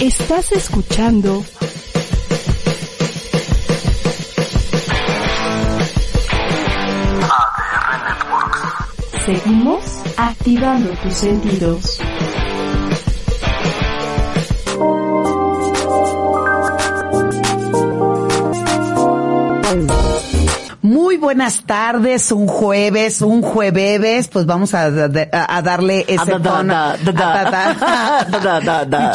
Estás escuchando Seguimos activando tus sentidos. Muy buenas tardes, un jueves, un jueves, pues vamos a, a- a darle ese da, tono.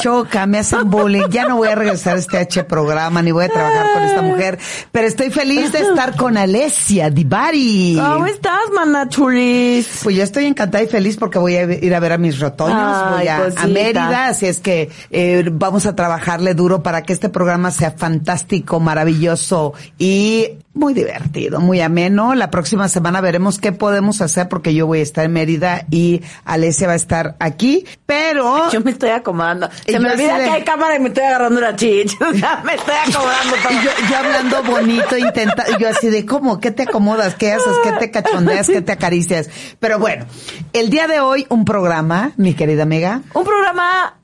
choca, me hacen bullying, ya no voy a regresar a este H programa, ni voy a trabajar con esta mujer, pero estoy feliz de estar con Alessia Divari. ¿Cómo estás, mana chulis? Pues yo estoy encantada y feliz porque voy a ir a ver a mis retoños, Ay, voy a, a cosita. Mérida, así es que eh, vamos a trabajarle duro para que este programa sea fantástico, maravilloso y muy divertido, muy ameno. La próxima semana veremos qué podemos hacer porque yo voy a estar en Mérida y Alesia va a estar aquí, pero Yo me estoy acomodando. Se me olvida de- que hay cámara y me estoy agarrando una chicha. Me estoy acomodando todo. Yo, yo hablando bonito, intenta, yo así de cómo, ¿qué te acomodas? ¿Qué haces? ¿Qué te cachondeas? ¿Qué te acaricias? Pero bueno, el día de hoy un programa, mi querida amiga. Un programa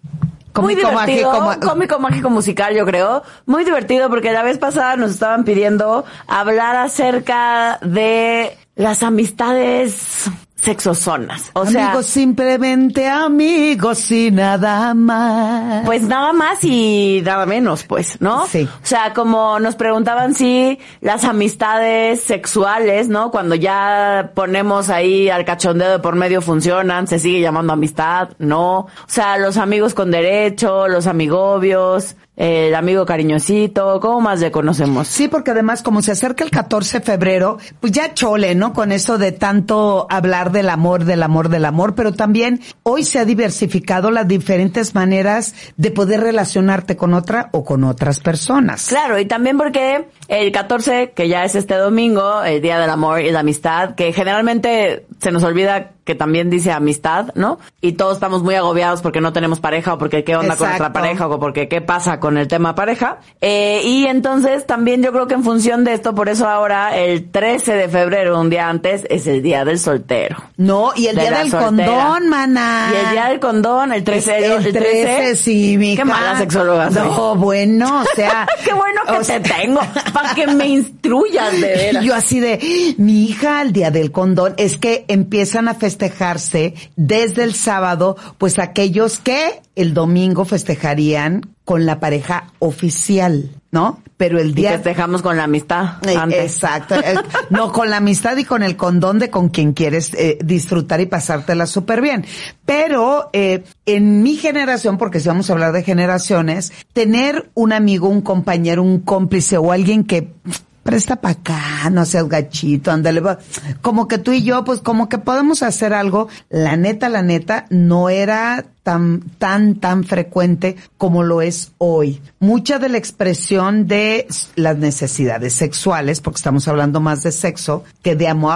muy divertido, mágico, cómico, mágico, musical, yo creo. Muy divertido porque la vez pasada nos estaban pidiendo hablar acerca de las amistades sexosonas. O sea, amigos, simplemente amigos y nada más. Pues nada más y nada menos, pues, ¿no? Sí. O sea, como nos preguntaban si las amistades sexuales, ¿no? Cuando ya ponemos ahí al cachondeo de por medio funcionan, se sigue llamando amistad, ¿no? O sea, los amigos con derecho, los amigobios, el amigo cariñosito, ¿cómo más le conocemos? Sí, porque además como se acerca el 14 de febrero, pues ya chole, ¿no? Con eso de tanto hablar del amor, del amor, del amor, pero también hoy se ha diversificado las diferentes maneras de poder relacionarte con otra o con otras personas. Claro, y también porque el 14, que ya es este domingo, el Día del Amor y la Amistad, que generalmente se nos olvida que también dice amistad, ¿no? Y todos estamos muy agobiados porque no tenemos pareja o porque qué onda con nuestra pareja o porque qué pasa con el tema pareja. Eh, y entonces también yo creo que en función de esto, por eso ahora el 13 de febrero, un día antes, es el Día del Soltero. No, y el De día del soltera. condón, mana. Y el Día del Condón, el 13. el, 13, sí, mi Qué mala sexóloga soy. No, bueno, o sea. Qué bueno que o te tengo, para que me instruyas de veras. Y yo así de, mi hija al día del condón, es que empiezan a festejarse desde el sábado, pues aquellos que el domingo festejarían con la pareja oficial, ¿no? Pero el Y día... festejamos con la amistad Eh, antes. Exacto. Eh, No, con la amistad y con el condón de con quien quieres eh, disfrutar y pasártela súper bien. Pero eh, en mi generación, porque si vamos a hablar de generaciones, tener un amigo, un compañero, un cómplice o alguien que presta para acá, no seas gachito, ándale, como que tú y yo, pues como que podemos hacer algo, la neta, la neta, no era tan, tan, tan frecuente como lo es hoy. Mucha de la expresión de las necesidades sexuales, porque estamos hablando más de sexo que de amor,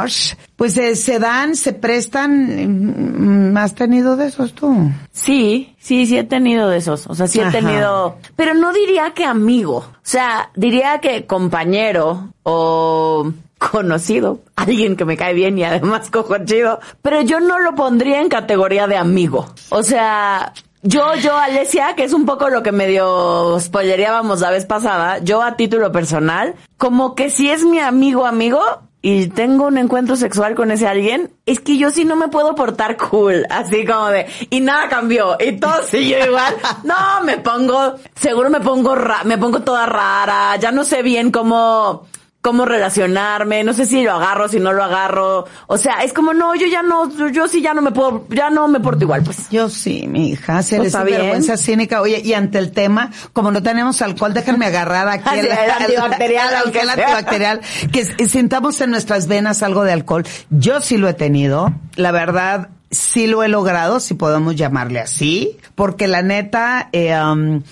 pues eh, se dan, se prestan, mm, ¿has tenido de esos tú? Sí, sí, sí he tenido de esos. O sea, sí he Ajá. tenido, pero no diría que amigo. O sea, diría que compañero o conocido, alguien que me cae bien y además cojo chido, pero yo no lo pondría en categoría de amigo. O sea, yo, yo, Alesia, que es un poco lo que medio spoileríamos la vez pasada, yo a título personal, como que si es mi amigo, amigo, y tengo un encuentro sexual con ese alguien, es que yo sí no me puedo portar cool, así como de, y nada cambió, y todo sigue igual. No, me pongo, seguro me pongo, ra- me pongo toda rara, ya no sé bien cómo, cómo relacionarme, no sé si lo agarro, si no lo agarro. O sea, es como, no, yo ya no, yo sí ya no me puedo, ya no me porto igual, pues. Yo sí, mi hija, se Pues les está bien. vergüenza cínica. Oye, y ante el tema, como no tenemos alcohol, déjenme agarrar aquí el antibacterial, el sea. antibacterial, que sintamos en nuestras venas algo de alcohol. Yo sí lo he tenido, la verdad. sí lo he logrado, si podemos llamarle así, porque la neta, eh, um,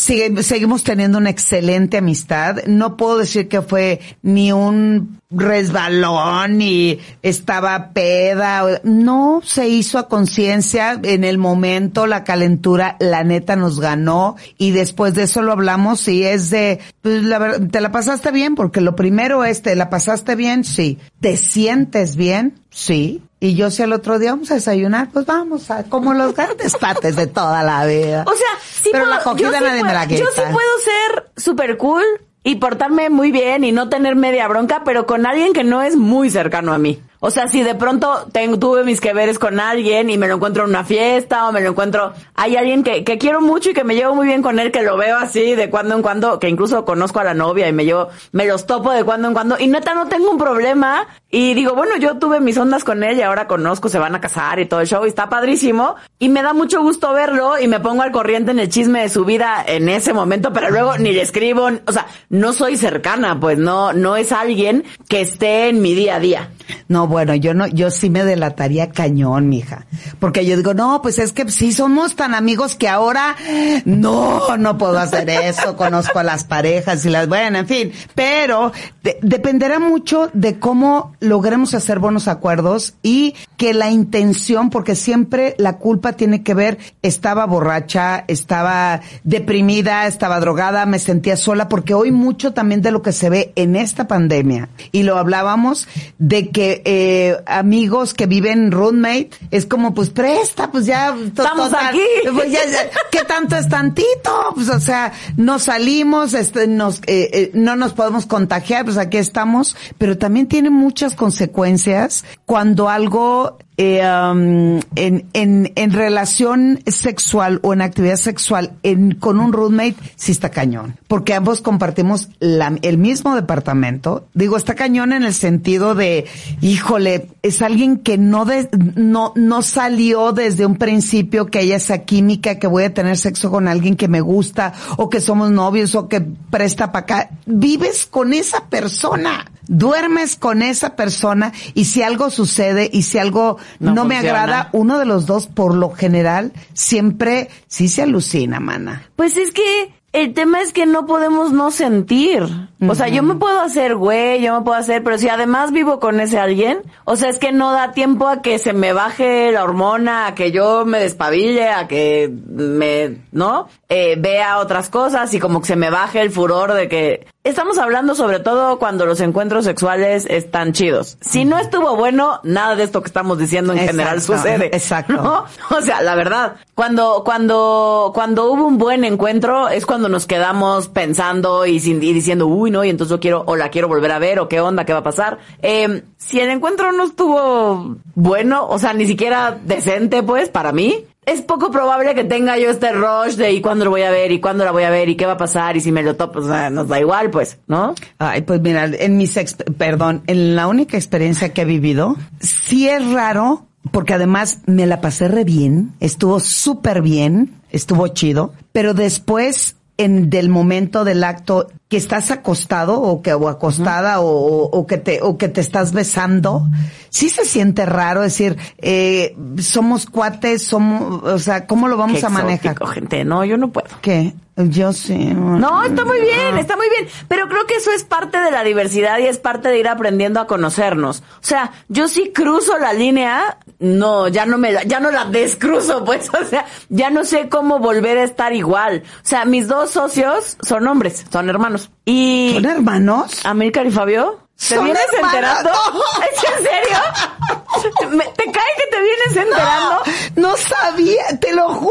sigue- seguimos teniendo una excelente amistad. No puedo decir que fue ni un resbalón ni estaba peda. No, se hizo a conciencia en el momento, la calentura, la neta nos ganó y después de eso lo hablamos y es de, pues, la ¿te la pasaste bien? Porque lo primero es, ¿te la pasaste bien? Sí. ¿Te sientes bien? Sí. Y yo si el otro día vamos a desayunar, pues vamos a, como los grandes pates de toda la vida. O sea, sí Pero puedo, la cogida yo sí nadie me puedo- la Yo sí quita. puedo ser super cool y portarme muy bien y no tener media bronca, pero con alguien que no es muy cercano a mí. O sea, si de pronto tengo, tuve mis que veres con alguien y me lo encuentro en una fiesta o me lo encuentro, hay alguien que, que quiero mucho y que me llevo muy bien con él, que lo veo así de cuando en cuando, que incluso conozco a la novia y me llevo, me los topo de cuando en cuando y neta no tengo un problema y digo, bueno, yo tuve mis ondas con él y ahora conozco, se van a casar y todo el show y está padrísimo y me da mucho gusto verlo y me pongo al corriente en el chisme de su vida en ese momento, pero luego ni le escribo, o sea, no soy cercana, pues no, no es alguien que esté en mi día a día. No, bueno, yo no, yo sí me delataría cañón, mija. Porque yo digo, no, pues es que sí somos tan amigos que ahora no, no puedo hacer eso. Conozco a las parejas y las, bueno, en fin. Pero de- dependerá mucho de cómo logremos hacer buenos acuerdos y que la intención, porque siempre la culpa tiene que ver, estaba borracha, estaba deprimida, estaba drogada, me sentía sola, porque hoy mucho también de lo que se ve en esta pandemia, y lo hablábamos, de que eh, amigos que viven roommate, es como, pues presta, pues ya. to- Estamos aquí. Pues ya, ya, ¿qué tanto es tantito? Pues o sea, no salimos, este, nos, eh, eh, no nos podemos contagiar, pues aquí estamos, pero también tiene muchas consecuencias cuando algo eh, um, en, en, en relación sexual o en actividad sexual en, con un roommate, sí está cañón. Porque ambos compartimos la- el mismo departamento. Digo, está cañón en el sentido de, híjole, es alguien que no, de- no, no salió desde un principio que haya esa química, que voy a tener sexo con alguien que me gusta, o que somos novios, o que presta para acá. Vives con esa persona duermes con esa persona y si algo sucede y si algo no, No me agrada, uno de los dos por lo general siempre sí se alucina, mana. Pues es que el tema es que no podemos no sentir. O sea, yo me puedo hacer güey, yo me puedo hacer, pero si además vivo con ese alguien, o sea, es que no da tiempo a que se me baje la hormona, a que yo me despabille, a que me, ¿no? Eh, vea otras cosas y como que se me baje el furor de que estamos hablando sobre todo cuando los encuentros sexuales están chidos. Si no estuvo bueno, nada de esto que estamos diciendo en Exacto, general sucede. exacto. ¿no? O sea, la verdad, cuando, cuando, cuando hubo un buen encuentro es cuando nos quedamos pensando y, sin, y diciendo, uy, no, y entonces yo quiero, o la quiero volver a ver, o qué onda, qué va a pasar. Eh, si el encuentro no estuvo bueno, o sea, ni siquiera decente, pues, para mí, es poco probable que tenga yo este rush de y cuándo lo voy a ver, y cuándo la voy a ver, y qué va a pasar, y si me lo topo, o sea, nos da igual, pues, ¿no? Ay, pues mira, en mis, perdón, en la única experiencia que he vivido, sí es raro, porque además me la pasé re bien, estuvo súper bien, estuvo chido, pero después, en del momento del acto, que estás acostado o que o acostada o, o- o que te o que te estás besando, sí se siente raro decir, eh, somos cuates, somos, o sea, ¿cómo lo vamos Qué a manejar? gente, no, yo no puedo. ¿Qué? Yo sí. No, está muy bien, está muy bien. Pero creo que eso es parte de la diversidad y es parte de ir aprendiendo a conocernos. O sea, yo sí cruzo la línea, no, ya no me la, ya no la descruzo, pues. O sea, ya no sé cómo volver a estar igual. O sea, mis dos socios son hombres, son hermanos. Y ¿Son hermanos? Amílcar y Fabio, ¿te vienes enterando? ¿Es en serio? ¿Te cae que te vienes enterando? No sabía, te lo juro,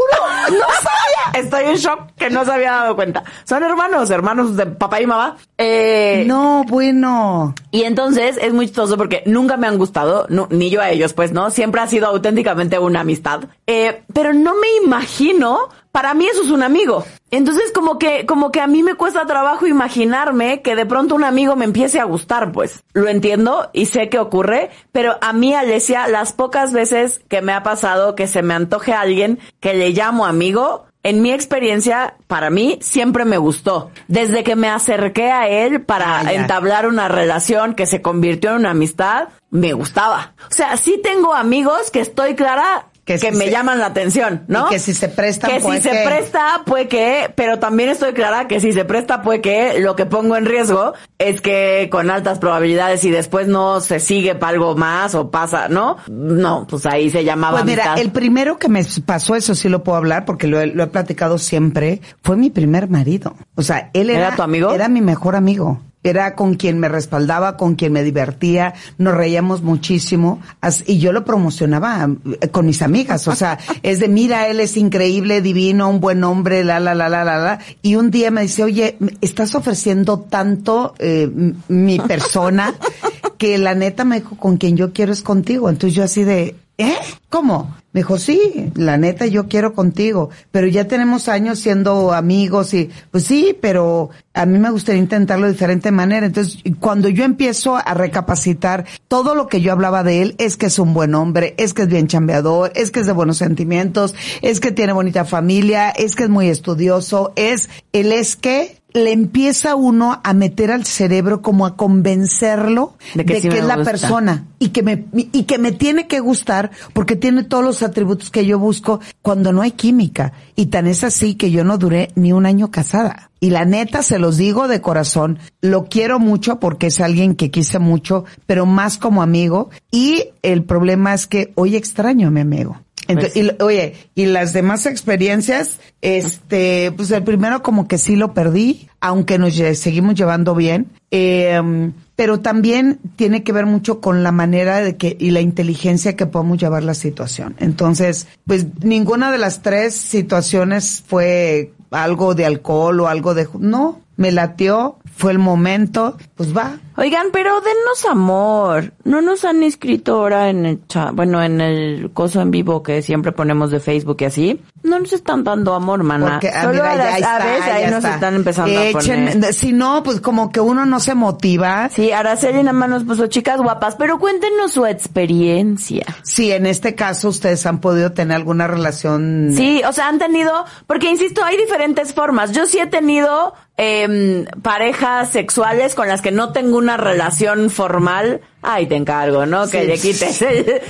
no sabía. Estoy en shock que no se había dado cuenta. Son hermanos, hermanos de papá y mamá. Eh, No, bueno. Y entonces es muy chistoso porque nunca me han gustado, no- ni yo a ellos, pues, ¿no? Siempre ha sido auténticamente una amistad. Eh, pero no me imagino, para mí eso es un amigo. Entonces como que, como que a mí me cuesta trabajo imaginarme que de pronto un amigo me empiece a gustar, pues. Lo entiendo y sé que ocurre, pero a mí, Alesia, las pocas veces que me ha pasado que se me antoje a alguien que le llamo amigo, en mi experiencia, para mí, siempre me gustó. Desde que me acerqué a él para Ah, entablar una relación que se convirtió en una amistad, me gustaba. O sea, sí tengo amigos que estoy clara Que me se- llaman la atención, ¿no? y que si se prestan, Que si se presta, puede que, pero también estoy clara que si se presta, puede que lo que pongo en riesgo es que con altas probabilidades y después no se sigue para algo más o pasa, ¿no? No, pues ahí se llamaba Pues mira, amistad. el primero que me pasó, eso sí lo puedo hablar porque lo, he- lo he platicado siempre, fue mi primer marido. O sea, él era, ¿Era tu amigo? Era mi mejor amigo. Era con quien me respaldaba, con quien me divertía, nos reíamos muchísimo y yo lo promocionaba con mis amigas. O sea, es de mira, él es increíble, divino, un buen hombre, la, la, la, la, la, la. Y un día me dice, oye, estás ofreciendo tanto eh, mi persona que la neta me dijo, con quien yo quiero es contigo. Entonces yo así de, ¿eh? ¿Cómo? Me dijo, sí, la neta yo quiero contigo, pero ya tenemos años siendo amigos y, pues sí, pero a mí me gustaría intentarlo de diferente manera. Entonces, cuando yo empiezo a recapacitar, todo lo que yo hablaba de él es que es un buen hombre, es que es bien chambeador, es que es de buenos sentimientos, es que tiene bonita familia, es que es muy estudioso, es, él es que le empieza uno a meter al cerebro como a convencerlo De que sí es la persona y que me y que me tiene que gustar porque tiene todos los atributos que yo busco cuando no hay química. Y tan es así que yo no duré ni un año casada. Y la neta se los digo de corazón lo quiero mucho porque es alguien que quise mucho pero más como amigo. Y el problema es que hoy extraño a mi amigo entonces, y, lo- oye, y las demás experiencias, este, pues el primero como que sí lo perdí, aunque nos seguimos llevando bien, eh, pero también tiene que ver mucho con la manera de que, y la inteligencia que podemos llevar la situación. Entonces, pues ninguna de las tres situaciones fue algo de alcohol o algo de, no, me latió, fue el momento, pues va. Oigan, pero dennos amor. No nos han escrito ahora en el chat, bueno, en el coso en vivo que siempre ponemos de Facebook y así. No nos están dando amor. Porque, ah, Solo mira, a ya las está, aves ahí nos está. están empezando a Echen- poner. Si no, pues como que uno no se motiva. Sí, Araceli nada más nos puso chicas guapas, pero cuéntenos su experiencia. Si en este caso ustedes han podido tener alguna relación. Sí, o sea, han tenido, porque insisto, hay diferentes formas. Yo sí he tenido em, parejas sexuales con las que no tengo una relación formal. Ay, te encargo, ¿no? Que Sí. le quites el, El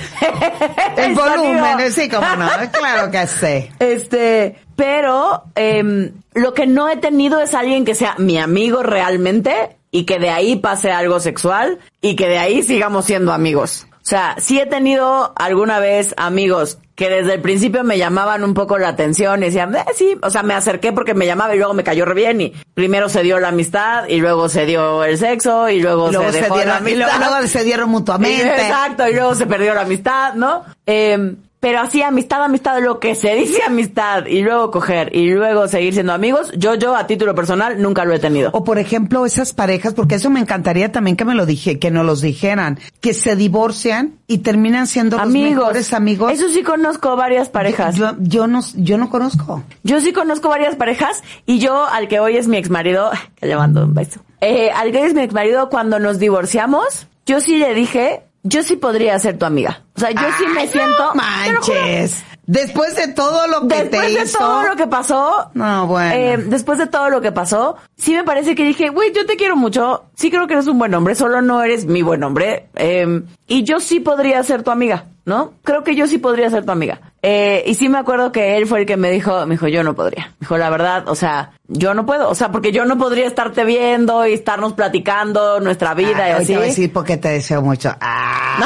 el volumen, sonido. sí, como no, claro que sé. Este, pero em, lo que no he tenido es alguien que sea mi amigo realmente y que de ahí pase algo sexual y que de ahí sigamos siendo amigos. O sea, sí he tenido alguna vez amigos que desde el principio me llamaban un poco la atención y decían, eh, sí, o sea, me acerqué porque me llamaba y luego me cayó re bien y primero se dio la amistad y luego se dio el sexo y luego, Y luego se se, dejó la dieron, y amistad. luego, luego se dieron mutuamente. Exacto, y luego se perdió la amistad, ¿no? Eh, pero así amistad, amistad, lo que se dice amistad y luego coger y luego seguir siendo amigos, yo, yo a título personal nunca lo he tenido. O por ejemplo, esas parejas, porque eso me encantaría también que me lo dije, que nos los dijeran, que se divorcian y terminan siendo los mejores amigos. Eso sí conozco varias parejas. Yo, Yo, yo no, yo no conozco. sí conozco varias parejas y yo al que hoy es mi ex marido, que le mando un beso. Eh, al que hoy es mi ex marido, cuando nos divorciamos, yo sí le dije, yo sí podría ser tu amiga. O sea, yo sí me siento. no juro, manches. Después de todo lo que Después te de hizo. todo lo que pasó, No, bueno. eh, después de todo lo que pasó, sí me parece que dije, güey, yo te quiero mucho, sí creo que eres un buen hombre, solo no eres mi buen hombre, eh, y yo sí podría ser tu amiga, ¿no? Creo que yo sí podría ser tu amiga. Eh, y sí me acuerdo que él fue el que me dijo, me dijo, yo no podría. Me dijo, la verdad, o sea, yo no puedo, o sea, porque yo no podría estarte viendo y estarnos platicando nuestra vida Ay, y así. te voy a decir porque te deseo mucho. Ah.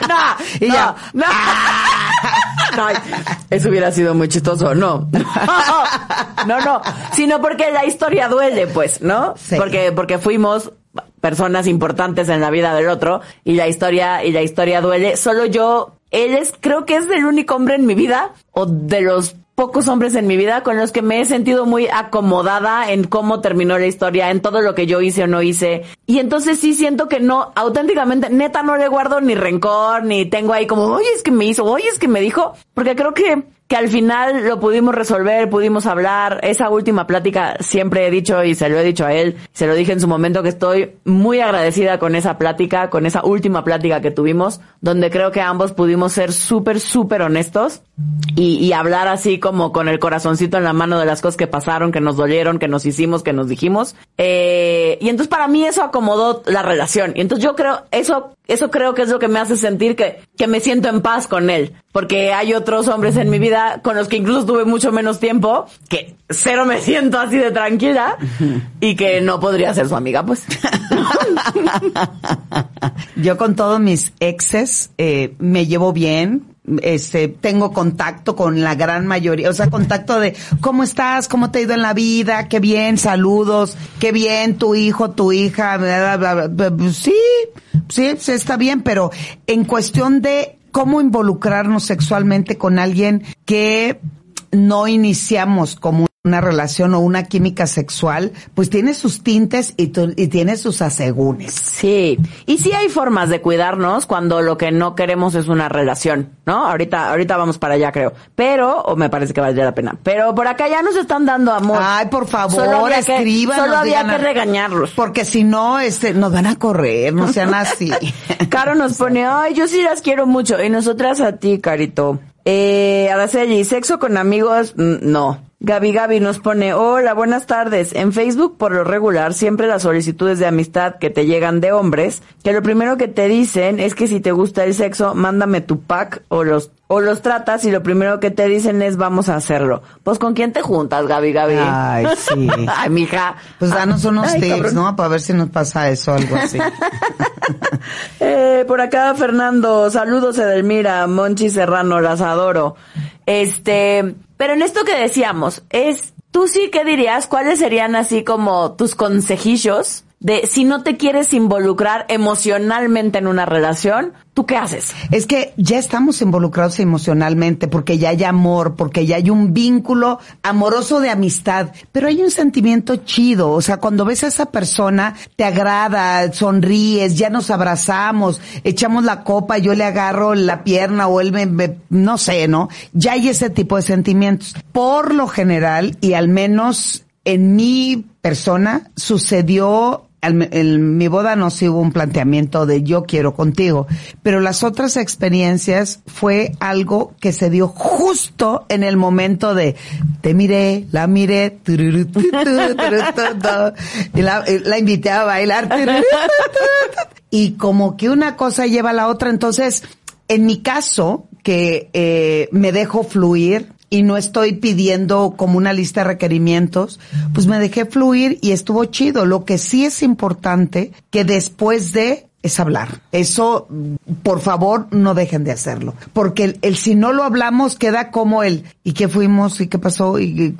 no, Y no, ya. no. Ay, eso hubiera sido muy chistoso, no. No, no, sino porque la historia duele, pues, ¿no? Sí. Porque, porque fuimos personas importantes en la vida del otro y la historia, y la historia duele. Solo yo, él es, creo que es el único hombre en mi vida, o de los pocos hombres en mi vida con los que me he sentido muy acomodada en cómo terminó la historia, en todo lo que yo hice o no hice. Y entonces sí siento que no, auténticamente, neta no le guardo ni rencor, ni tengo ahí como, oye, es que me hizo, oye, es que me dijo, porque creo que que al final lo pudimos resolver, pudimos hablar. Esa última plática siempre he dicho y se lo he dicho a él, se lo dije en su momento que estoy muy agradecida con esa plática, con esa última plática que tuvimos, donde creo que ambos pudimos ser súper, súper honestos y, y hablar así como con el corazoncito en la mano de las cosas que pasaron, que nos dolieron, que nos hicimos, que nos dijimos. Eh, y entonces para mí eso acomodó la relación. Y entonces yo creo, eso, eso creo que es lo que me hace sentir que, que me siento en paz con él. Porque hay otros hombres en mi vida con los que incluso tuve mucho menos tiempo, que cero me siento así de tranquila y que no podría ser su amiga, pues. Yo con todos mis exes eh, me llevo bien, este, tengo contacto con la gran mayoría, o sea, contacto de cómo estás, cómo te ha ido en la vida, qué bien, saludos, qué bien, tu hijo, tu hija, bla, bla, bla, bla. sí, sí, sí, está bien, pero en cuestión de cómo involucrarnos sexualmente con alguien que no iniciamos como una relación o una química sexual, pues tiene sus tintes y, tu- y tiene sus asegúnes. Sí, y sí hay formas de cuidarnos cuando lo que no queremos es una relación, ¿no? Ahorita, ahorita vamos para allá, creo. Pero, o me parece que valdría la pena. Pero por acá ya nos están dando amor. Ay, por favor, Solo había que-. Solo había que regañarlos. Porque si no, este, nos van a correr, no sean así. Caro nos pone, ay, yo sí las quiero mucho. Y nosotras a ti, Carito. Eh, Araceli, ¿sexo con amigos? Mm, No. Gaby Gaby nos pone, hola, buenas tardes. En Facebook, por lo regular, siempre las solicitudes de amistad que te llegan de hombres, que lo primero que te dicen es que si te gusta el sexo, mándame tu pack o los, o los tratas y lo primero que te dicen es vamos a hacerlo. Pues, ¿con quién te juntas, Gaby Gaby? Ay, sí. Ay, mija. Pues danos unos Ay, tips, cabrón. ¿no? Para ver si nos pasa eso, algo así. Eh, por acá Fernando, saludos Edelmira, Monchi Serrano, las adoro. Este, pero en esto que decíamos, es, tú sí, ¿qué dirías? ¿Cuáles serían así como tus consejillos de si no te quieres involucrar emocionalmente en una relación, ¿tú qué haces? Es que ya estamos involucrados emocionalmente porque ya hay amor, porque ya hay un vínculo amoroso de amistad, pero hay un sentimiento chido, o sea, cuando ves a esa persona, te agrada, sonríes, ya nos abrazamos, echamos la copa, yo le agarro la pierna o él me, me- no sé, ¿no? Ya hay ese tipo de sentimientos. Por lo general, y al menos en mi persona, sucedió en mi boda no sí hubo un planteamiento de yo quiero contigo, pero las otras experiencias fue algo que se dio justo en el momento de te miré, la miré, y la, la invité a bailar, y como que una cosa lleva a la otra, entonces en mi caso que eh, me dejo fluir y no estoy pidiendo como una lista de requerimientos, pues me dejé fluir y estuvo chido. Lo que sí es importante que después de es hablar. Eso, por favor, no dejen de hacerlo. Porque el, el si no lo hablamos queda como el, ¿y qué fuimos? ¿Y qué pasó? ¿Y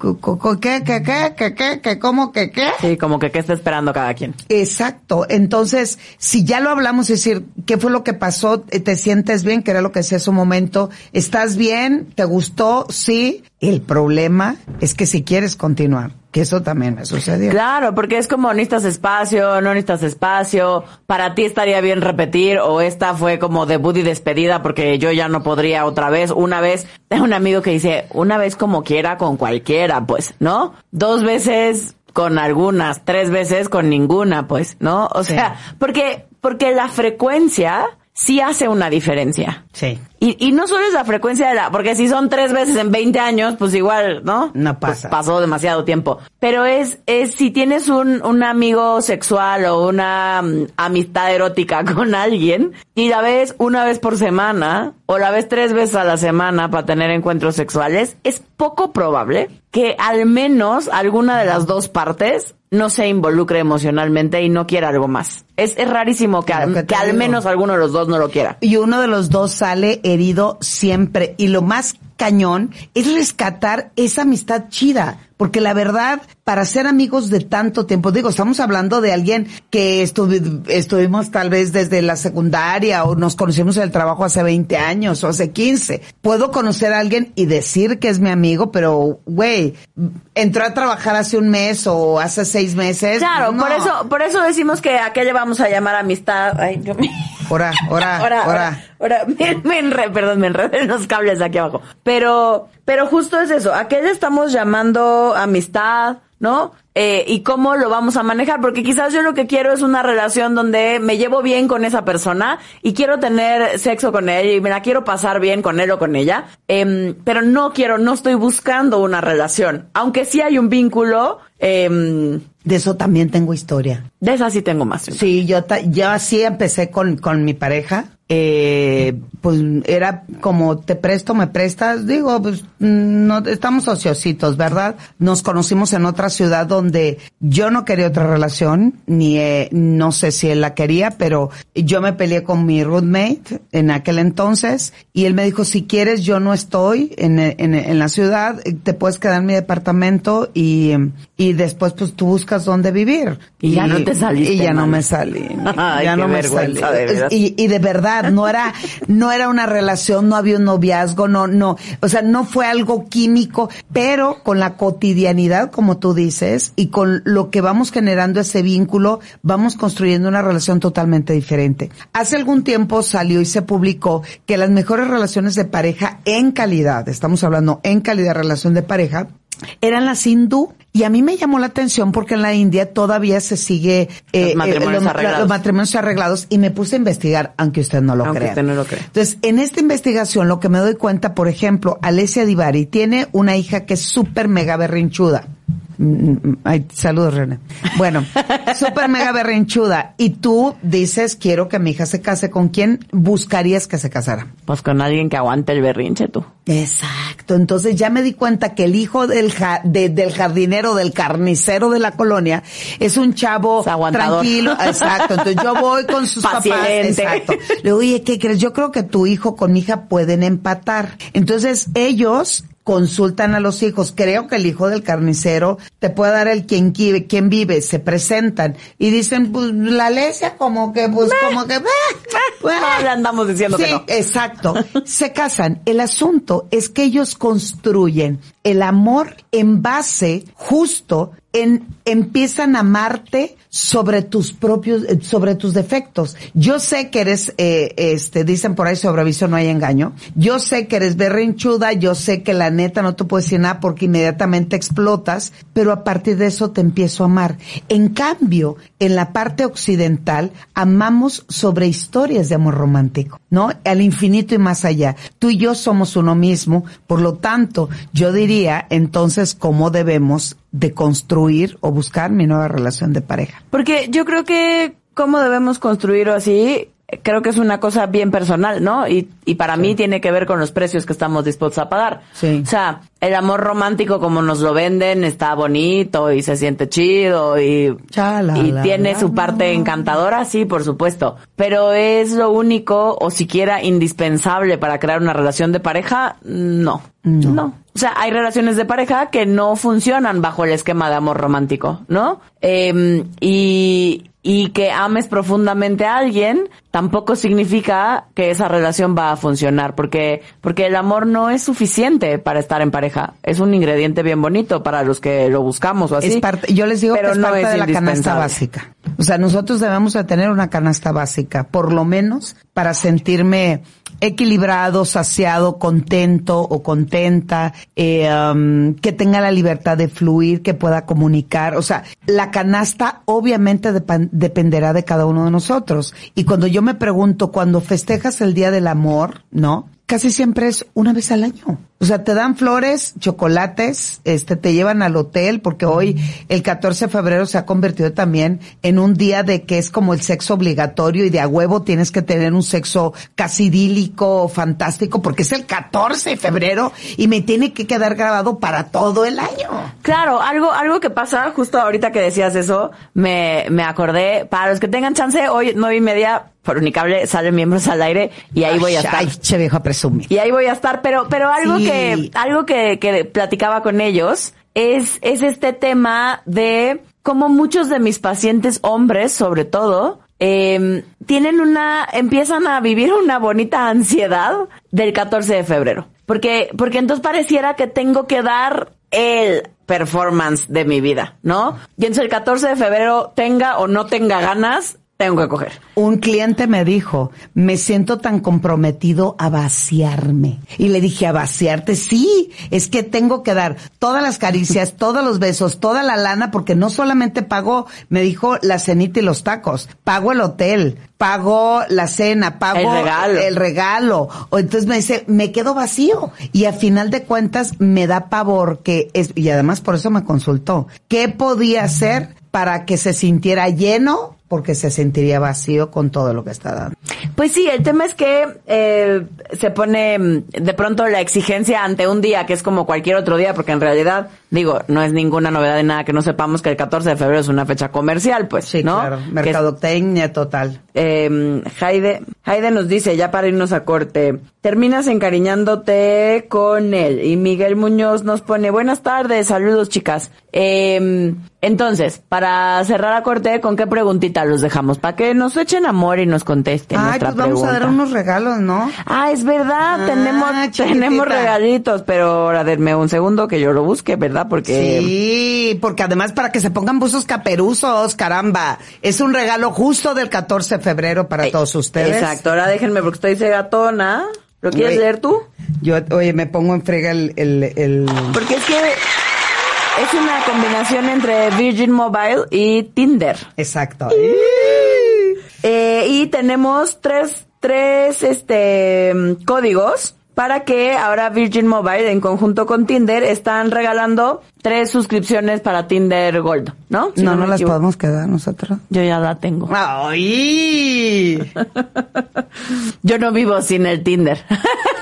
qué, qué, qué, qué, qué, qué, cómo, qué, qué? Sí, como que qué está esperando cada quien. Exacto. Entonces, si ya lo hablamos, es decir, ¿qué fue lo que pasó? ¿Te sientes bien? Que era lo que decía un momento. ¿Estás bien? ¿Te gustó? Sí. El problema es que si quieres continuar, que eso también me sucedió. Claro, porque es como necesitas espacio, no necesitas espacio, para ti estaría bien repetir o esta fue como debut y despedida porque yo ya no podría otra vez, una vez, tengo un amigo que dice, una vez como quiera con cualquiera, pues, ¿no? Dos veces con algunas, tres veces con ninguna, pues, ¿no? O Sí. sea, porque, porque la frecuencia sí hace una diferencia. Sí. Y, y no solo es la frecuencia de la, porque si son tres veces en 20 años, pues igual, ¿no? No Pues pasa. pasó demasiado tiempo. Pero es, es si tienes un, un amigo sexual o una mm, amistad erótica con alguien y la ves una vez por semana o la ves tres veces a la semana para tener encuentros sexuales, es poco probable que al menos alguna de las dos partes no se involucre emocionalmente y no quiera algo más. Es, es rarísimo que, al, que te que al digo. menos alguno de los dos no lo quiera. Y uno de los dos sale herido siempre. Y lo más cañón es rescatar esa amistad chida. Porque la verdad, para ser amigos de tanto tiempo, digo, estamos hablando de alguien que estuvi- estuvimos tal vez desde la secundaria o nos conocimos en el trabajo hace 20 años o hace 15. Puedo conocer a alguien y decir que es mi amigo, pero, güey, entró a trabajar hace un mes o hace seis meses. Claro, no. por eso, por eso decimos que a qué le vamos a llamar amistad. Ay, yo me... Ora, ora, Ahora, ora. ahora, ahora, me, me enre- perdón, me enredé en los cables aquí abajo. Pero, pero justo es eso. ¿A qué le estamos llamando amistad? ¿No? Eh, y cómo lo vamos a manejar, porque quizás yo lo que quiero es una relación donde me llevo bien con esa persona y quiero tener sexo con ella y me la quiero pasar bien con él o con ella, Em, pero no quiero, no estoy buscando una relación, aunque sí hay un vínculo, em, De eso también tengo historia. de esa sí tengo más. Sí, yo, ta- yo así empecé con, con mi pareja. Eh, pues era como te presto, me prestas. Digo, pues mm, no, estamos ociositos, ¿verdad? Nos conocimos en otra ciudad donde yo no quería otra relación, ni eh, no sé si él la quería, pero yo me peleé con mi roommate en aquel entonces y él me dijo, si quieres, yo no estoy en, en, en la ciudad, te puedes quedar en mi departamento y, y después pues tú buscas dónde vivir. Y ya no te saliste, Y ya no me salí. Ay, ya no me salí. Y, y de verdad, no era, no era una relación, no había un noviazgo, no, no, o sea, no fue algo químico, pero con la cotidianidad, como tú dices, y con lo que vamos generando ese vínculo, vamos construyendo una relación totalmente diferente. Hace algún tiempo salió y se publicó que las mejores relaciones de pareja en calidad, estamos hablando en calidad de relación de pareja, eran las hindú. Y a mí me llamó la atención porque en la India todavía se sigue eh, Los matrimonios los- arreglados. los matrimonios arreglados y me puse a investigar, aunque usted no lo Aunque crea. usted no lo. Entonces, en esta investigación lo que me doy cuenta, por ejemplo, Alessia Divari tiene una hija que es súper mega berrinchuda. Ay, saludos, René. Bueno, súper mega berrinchuda. Y tú dices, quiero que mi hija se case. ¿Con quién buscarías que se casara? Pues con alguien que aguante el berrinche tú. Exacto. Entonces ya me di cuenta que el hijo del, ja- de- del jardinero, del carnicero de la colonia, es un chavo tranquilo. Exacto. Entonces yo voy con sus papás. Paciente. Exacto. Le digo, oye, ¿qué crees? Yo creo que tu hijo con mi hija pueden empatar. Entonces ellos consultan a los hijos. Creo que el hijo del carnicero te puede dar el quien, qui- quien vive. Se presentan y dicen, pues la Lesia como que, pues como que, le andamos diciendo sí, que no. exacto. Se casan. El asunto es que ellos construyen el amor en base justo en empiezan a amarte sobre tus propios eh, sobre tus defectos. Yo sé que eres eh, este dicen por ahí sobre aviso no hay engaño. Yo sé que eres berrinchuda, yo sé que la neta no te puedo decir nada porque inmediatamente explotas, pero a partir de eso te empiezo a amar. En cambio, en la parte occidental amamos sobre historias de amor romántico, ¿no? Al infinito y más allá. Tú y yo somos uno mismo, por lo tanto, yo diría entonces cómo debemos de construir o buscar mi nueva relación de pareja. Porque yo creo que cómo debemos construirlo así, creo que es una cosa bien personal, ¿no? Y, y para mí tiene que ver con los precios que estamos dispuestos a pagar. Sí. O sea, el amor romántico como nos lo venden está bonito y se siente chido y, Chala, y la, tiene la, su parte encantadora, sí, por supuesto. Pero es lo único o siquiera indispensable para crear una relación de pareja, no. No. Sea, hay relaciones de pareja que no funcionan bajo el esquema de amor romántico, ¿no? Eh, y, y que ames profundamente a alguien tampoco significa que esa relación va a funcionar, porque, porque el amor no es suficiente para estar en pareja. Es un ingrediente bien bonito para los que lo buscamos o así. Es parte, yo les digo pero que es no parte es de la canasta básica. O sea, nosotros debemos de tener una canasta básica, por lo menos para sentirme equilibrado, saciado, contento o contenta, eh, um, que tenga la libertad de fluir, que pueda comunicar. O sea, la canasta obviamente dependerá de cada uno de nosotros. Y cuando yo me pregunto, cuando festejas el Día del Amor, ¿no? Casi siempre es una vez al año. O sea, te dan flores, chocolates, este, te llevan al hotel, porque hoy, el 14 de febrero, se ha convertido también en un día de que es como el sexo obligatorio y de a huevo tienes que tener un sexo casi idílico, fantástico, porque es el 14 de febrero y me tiene que quedar grabado para todo el año. Claro, algo, algo que pasa, justo ahorita que decías eso, me, me acordé, para los que tengan chance, hoy nueve y media, por Unicable, salen miembros al aire y ahí voy a estar. Ay, che viejo a presumir. Y ahí voy a estar, pero, pero algo Sí. que, algo que, que platicaba con ellos es, es este tema de cómo muchos de mis pacientes hombres, sobre todo, eh, tienen una, empiezan a vivir una bonita ansiedad del 14 de febrero. Porque, porque entonces pareciera que tengo que dar el performance de mi vida, ¿no? Y entonces el 14 de febrero tenga o no tenga ganas, tengo que coger. Un cliente me dijo, me siento tan comprometido a vaciarme. Y le dije, ¿a vaciarte? Sí, es que tengo que dar todas las caricias, todos los besos, toda la lana, porque no solamente pago, me dijo, la cenita y los tacos, pago el hotel, pago la cena, pago El regalo. el regalo. O entonces me dice, me quedo vacío. Y a final de cuentas me da pavor que es, y además por eso me consultó, ¿qué podía hacer para que se sintiera lleno? Porque se sentiría vacío con todo lo que está dando. Pues sí, el tema es que eh, se pone mm, de pronto la exigencia ante un día que es como cualquier otro día, porque en realidad, digo, no es ninguna novedad de nada que no sepamos que el 14 de febrero es una fecha comercial, pues, Sí, ¿no? claro. Mercadotecnia total. eh, Jaide, Jaide nos dice, ya para irnos a corte, terminas encariñándote con él. Y Miguel Muñoz nos pone, buenas tardes, saludos chicas. Eh, entonces, para cerrar a corte, ¿con qué preguntita los dejamos? Para que nos echen amor y nos contesten Ay, nuestra pues vamos a dar unos regalos, ¿no? Ah, es verdad, Ah, tenemos, chiquitita. tenemos regalitos, pero ahora denme un segundo que yo lo busque, ¿verdad? Porque Sí, porque además para que se pongan buzos caperuzos, caramba. Es un regalo justo del 14 de febrero para Eh, todos ustedes. Exacto, ahora déjenme porque estoy cegatona. ¿Lo quieres leer tú? Yo, oye, me pongo en frega el, el, el- Porque es que es una combinación entre Virgin Mobile y Tinder. Exacto. Eh, y tenemos tres, tres, este, códigos para que ahora Virgin Mobile en conjunto con Tinder están regalando tres suscripciones para Tinder Gold, ¿no? Si no, no me las equivoco. podemos quedar nosotros. Yo ya la tengo. ¡Ay! Yo no vivo sin el Tinder.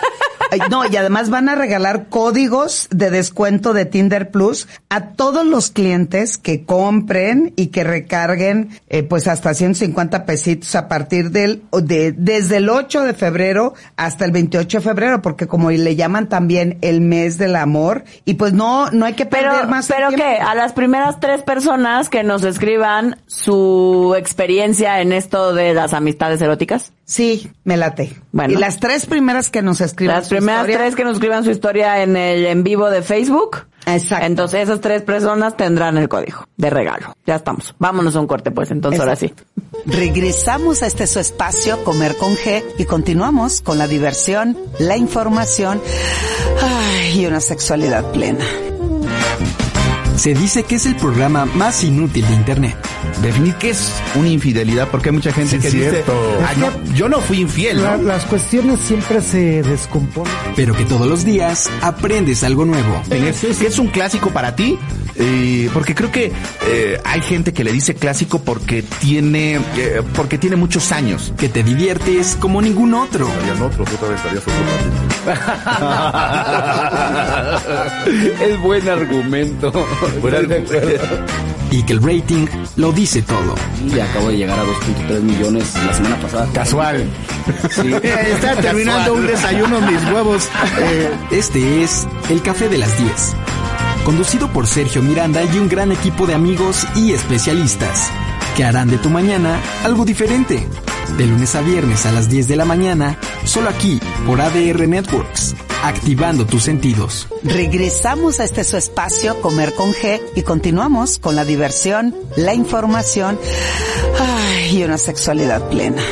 No, y además van a regalar códigos de descuento de Tinder Plus a todos los clientes que compren y que recarguen eh, pues hasta 150 pesitos a partir del de desde el 8 de febrero hasta el 28 de febrero, porque como le llaman también el mes del amor y pues no no hay que Pero, perder más pero qué, a las primeras tres personas que nos escriban su experiencia en esto de las amistades eróticas. Sí, me late. Bueno. Y las tres primeras que nos escriban Las su primeras historia, tres que nos escriban su historia en el en vivo de Facebook. Exacto. Entonces esas tres personas tendrán el código de regalo. Ya estamos. Vámonos a un corte pues, entonces ahora sí. Regresamos a este su espacio Comer con G y continuamos con la diversión, la información ay, y una sexualidad plena. Se dice que es el programa más inútil de Internet. Definir qué es una infidelidad, porque hay mucha gente Sí, que es dice, cierto. "Ah, no, yo no fui infiel, La- ¿no? las cuestiones siempre se descomponen. Pero que todos los días aprendes algo nuevo. ¿Es, es- es un clásico para ti? Eh, porque creo que eh, hay gente que le dice clásico porque tiene, eh, porque tiene muchos años. Que te diviertes como ningún otro. Otro es buen argumento. Y que el rating lo dice todo. Y acabo de llegar a 2.3 millones la semana pasada. Casual. Sí. Está terminando un desayuno mis huevos. Eh, Este es El Café de las 10. Conducido por Sergio Miranda y un gran equipo de amigos y especialistas que harán de tu mañana algo diferente. De lunes a viernes a las 10 de la mañana, solo aquí por ADR Networks, activando tus sentidos. Regresamos a este su espacio Comer con G y continuamos con la diversión, la información y una sexualidad plena.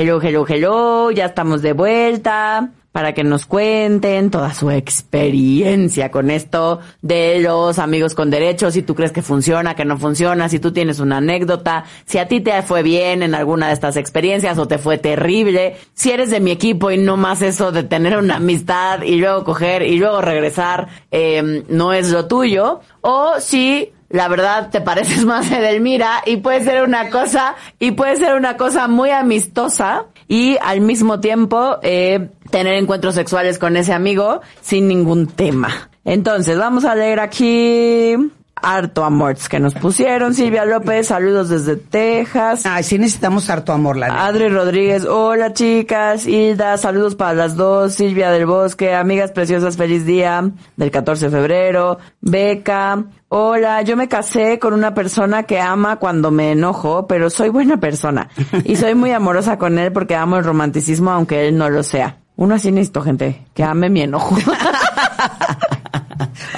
Hello, hello, hello, ya estamos de vuelta. para que nos cuenten toda su experiencia con esto de los amigos con derechos, si tú crees que funciona, que no funciona, si tú tienes una anécdota, si a ti te fue bien en alguna de estas experiencias o te fue terrible, si eres de mi equipo y no más eso de tener una amistad y luego coger y luego regresar, eh, no es lo tuyo, o si la verdad te pareces más a Edelmira y puede ser una cosa y puede ser una cosa muy amistosa y al mismo tiempo eh, tener encuentros sexuales con ese amigo sin ningún tema. Entonces vamos a leer aquí harto amor que nos pusieron. Silvia López, saludos desde Texas. Ay, sí necesitamos harto amor, la. Adri Rodríguez, hola chicas. Hilda, saludos para las dos. Silvia del Bosque, amigas preciosas, feliz día del 14 de febrero. Beca, hola, yo me casé con una persona que ama cuando me enojo, pero soy buena persona. Y soy muy amorosa con él porque amo el romanticismo aunque él no lo sea. Uno así necesito, gente, que ame mi enojo.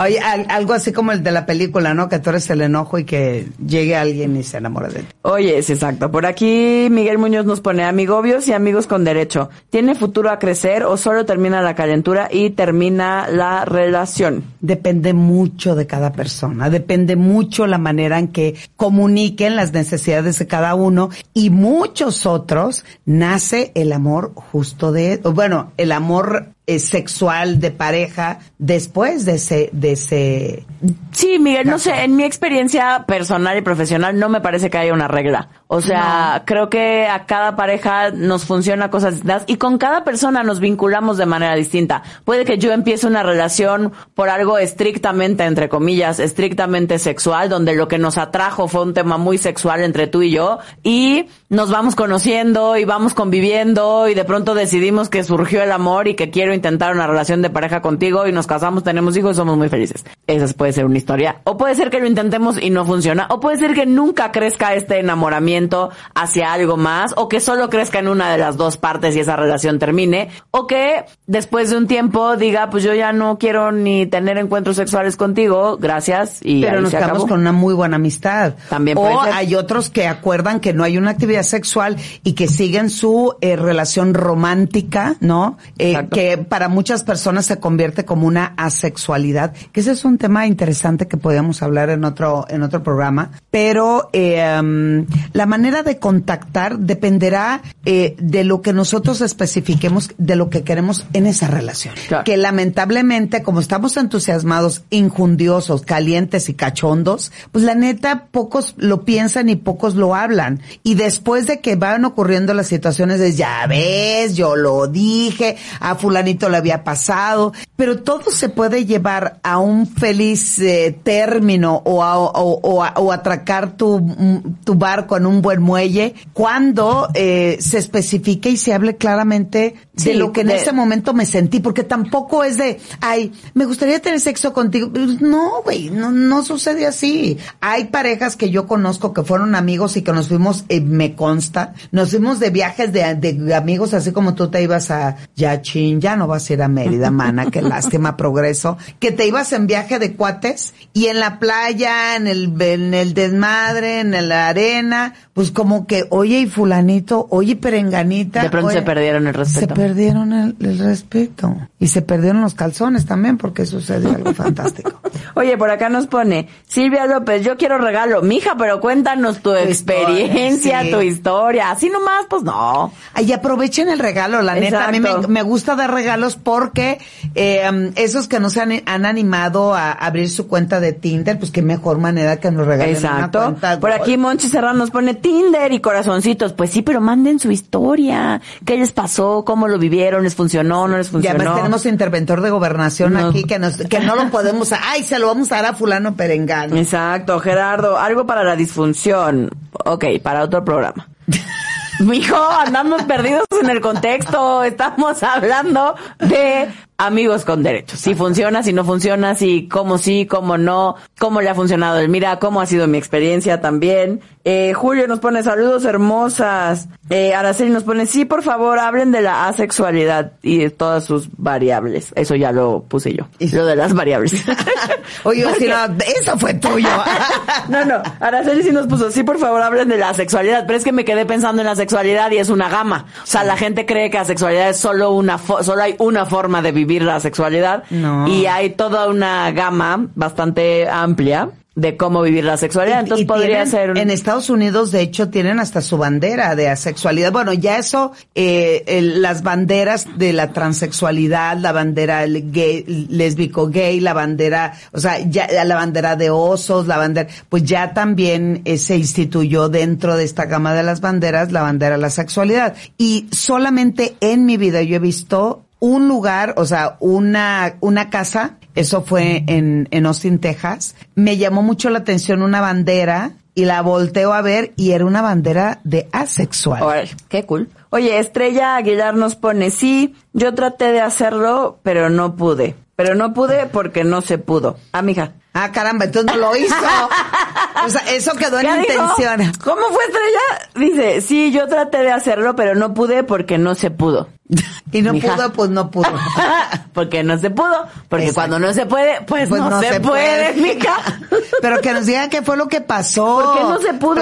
Oye, al- algo así como el de la película, ¿no? Que tú eres el enojo y que llegue alguien y se enamora de ti. Oye, es exacto. Por aquí Miguel Muñoz nos pone amigobios y amigos con derecho. ¿Tiene futuro a crecer o solo termina la calentura y termina la relación? Depende mucho de cada persona, depende mucho la manera en que comuniquen las necesidades de cada uno y muchos otros nace el amor justo de, bueno, el amor eh, sexual de pareja después de ese, de ese, Sí, Miguel, no sé, en mi experiencia personal y profesional no me parece que haya una regla. O sea, creo que a cada pareja nos funciona cosas distintas y con cada persona nos vinculamos de manera distinta. Puede que yo empiece una relación por algo estrictamente, entre comillas, estrictamente sexual, donde lo que nos atrajo fue un tema muy sexual entre tú y yo y nos vamos conociendo y vamos conviviendo y de pronto decidimos que surgió el amor y que quiero intentar una relación de pareja contigo y nos casamos, tenemos hijos y somos muy felices. Esa puede ser una historia. O puede ser que lo intentemos y no funciona. O puede ser que nunca crezca este enamoramiento hacia algo más. O que solo crezca en una de las dos partes y esa relación termine. O que después de un tiempo diga, pues yo ya no quiero ni tener encuentros sexuales contigo. Gracias. Y pero ahí nos se quedamos acabó. con una muy buena amistad. También o puede ser. hay otros que acuerdan que no hay una actividad sexual y que siguen su eh, relación romántica, ¿no? Eh, Exacto. Para muchas personas se convierte como una asexualidad, que ese es un tema interesante que podríamos hablar en otro en otro programa, pero eh, um, la manera de contactar dependerá eh, de lo que nosotros especifiquemos de lo que queremos en esa relación. Claro. Que lamentablemente, como estamos entusiasmados, injundiosos, calientes y cachondos, pues la neta, pocos lo piensan y pocos lo hablan. Y después de que van ocurriendo las situaciones de, ya ves, yo lo dije, a fulanito le había pasado, pero todo se puede llevar a un feliz eh, término o a, o, o a- o atracar tu, mm, tu barco en un buen muelle cuando eh, se especifique y se hable claramente de lo que en de- ese momento me sentí, porque tampoco es de, ay, me gustaría tener sexo contigo. No, güey, no, no sucede así. Hay parejas que yo conozco que fueron amigos y que nos fuimos, eh, me consta, nos fuimos de viajes de, de amigos, así como tú te ibas a Yachín, ya no vas a ir a Mérida, mana, qué lástima, progreso, que te ibas en viaje de cuates y en la playa, en el, en el desmadre, en la arena, pues como que, oye, y fulanito, oye, perenganita. De pronto oye, se perdieron el respeto. Se perdieron el, el respeto. Y se perdieron los calzones también porque sucedió algo fantástico. Oye, por acá nos pone Silvia López, yo quiero regalo. Mija, pero cuéntanos tu, experiencia, historia, sí. tu historia. Así nomás, pues no. Y aprovechen el regalo, la neta. A mí me, me gusta dar regalos porque eh, esos que no se han, han animado a abrir su cuenta de Tinder, pues qué mejor manera que nos regalen una Exacto. cuenta. Por aquí Monchi Serrano nos pone Tinder y corazoncitos. Pues sí, pero manden su historia. ¿Qué les pasó? ¿Cómo lo vivieron? ¿Les funcionó? ¿No les Y funcionó? además tenemos interventor de gobernación No. aquí que nos, que no lo podemos, ay, se lo vamos a dar a fulano perengano. Exacto, Gerardo. Algo para la disfunción. Ok, para otro programa. Mijo, andamos perdidos en el contexto. Estamos hablando de amigos con derechos. Si funciona, si no funciona, si cómo sí, cómo no, cómo le ha funcionado el mira, cómo ha sido mi experiencia también. Eh, Julio nos pone saludos hermosas. Eh, Araceli nos pone, sí, por favor, hablen de la asexualidad y de todas sus variables. Eso ya lo puse yo. Lo de las variables. Oye, si no, eso fue tuyo. no, no, Araceli sí nos puso, sí, por favor, hablen de la sexualidad, pero es que me quedé pensando en la sexualidad y es una gama. O sea, la gente cree que la sexualidad es solo una, fo- solo hay una forma de vivir la sexualidad. No. Y hay toda una gama bastante amplia de cómo vivir la sexualidad. Entonces Y podría tienen- ser un... En Estados Unidos, de hecho, tienen hasta su bandera de asexualidad. Bueno, ya eso, eh, el- las banderas de la transexualidad, la bandera gay, lésbico gay, la bandera, o sea, ya la bandera de osos, la bandera, pues ya también eh, se instituyó dentro de esta gama de las banderas la bandera de la sexualidad. Y solamente en mi vida yo he visto un lugar, o sea, una, una casa, eso fue en, en Austin, Texas, me llamó mucho la atención una bandera y la volteo a ver y era una bandera de asexual. Órale, qué cool. Oye, Estrella Aguilar nos pone, sí, yo traté de hacerlo, pero no pude. Pero no pude porque no se pudo. Ah, mija. Ah, caramba, entonces no lo hizo. o sea, eso quedó en intención. ¿Cómo fue Estrella? Dice, sí, yo traté de hacerlo, pero no pude porque no se pudo. Y no Mija. pudo, pues no pudo. porque no se pudo. Porque Exacto. cuando no se puede, pues, Pues no, no se, se puede, puede. mija. Pero que nos digan qué fue lo que pasó. ¿Por qué no se pudo?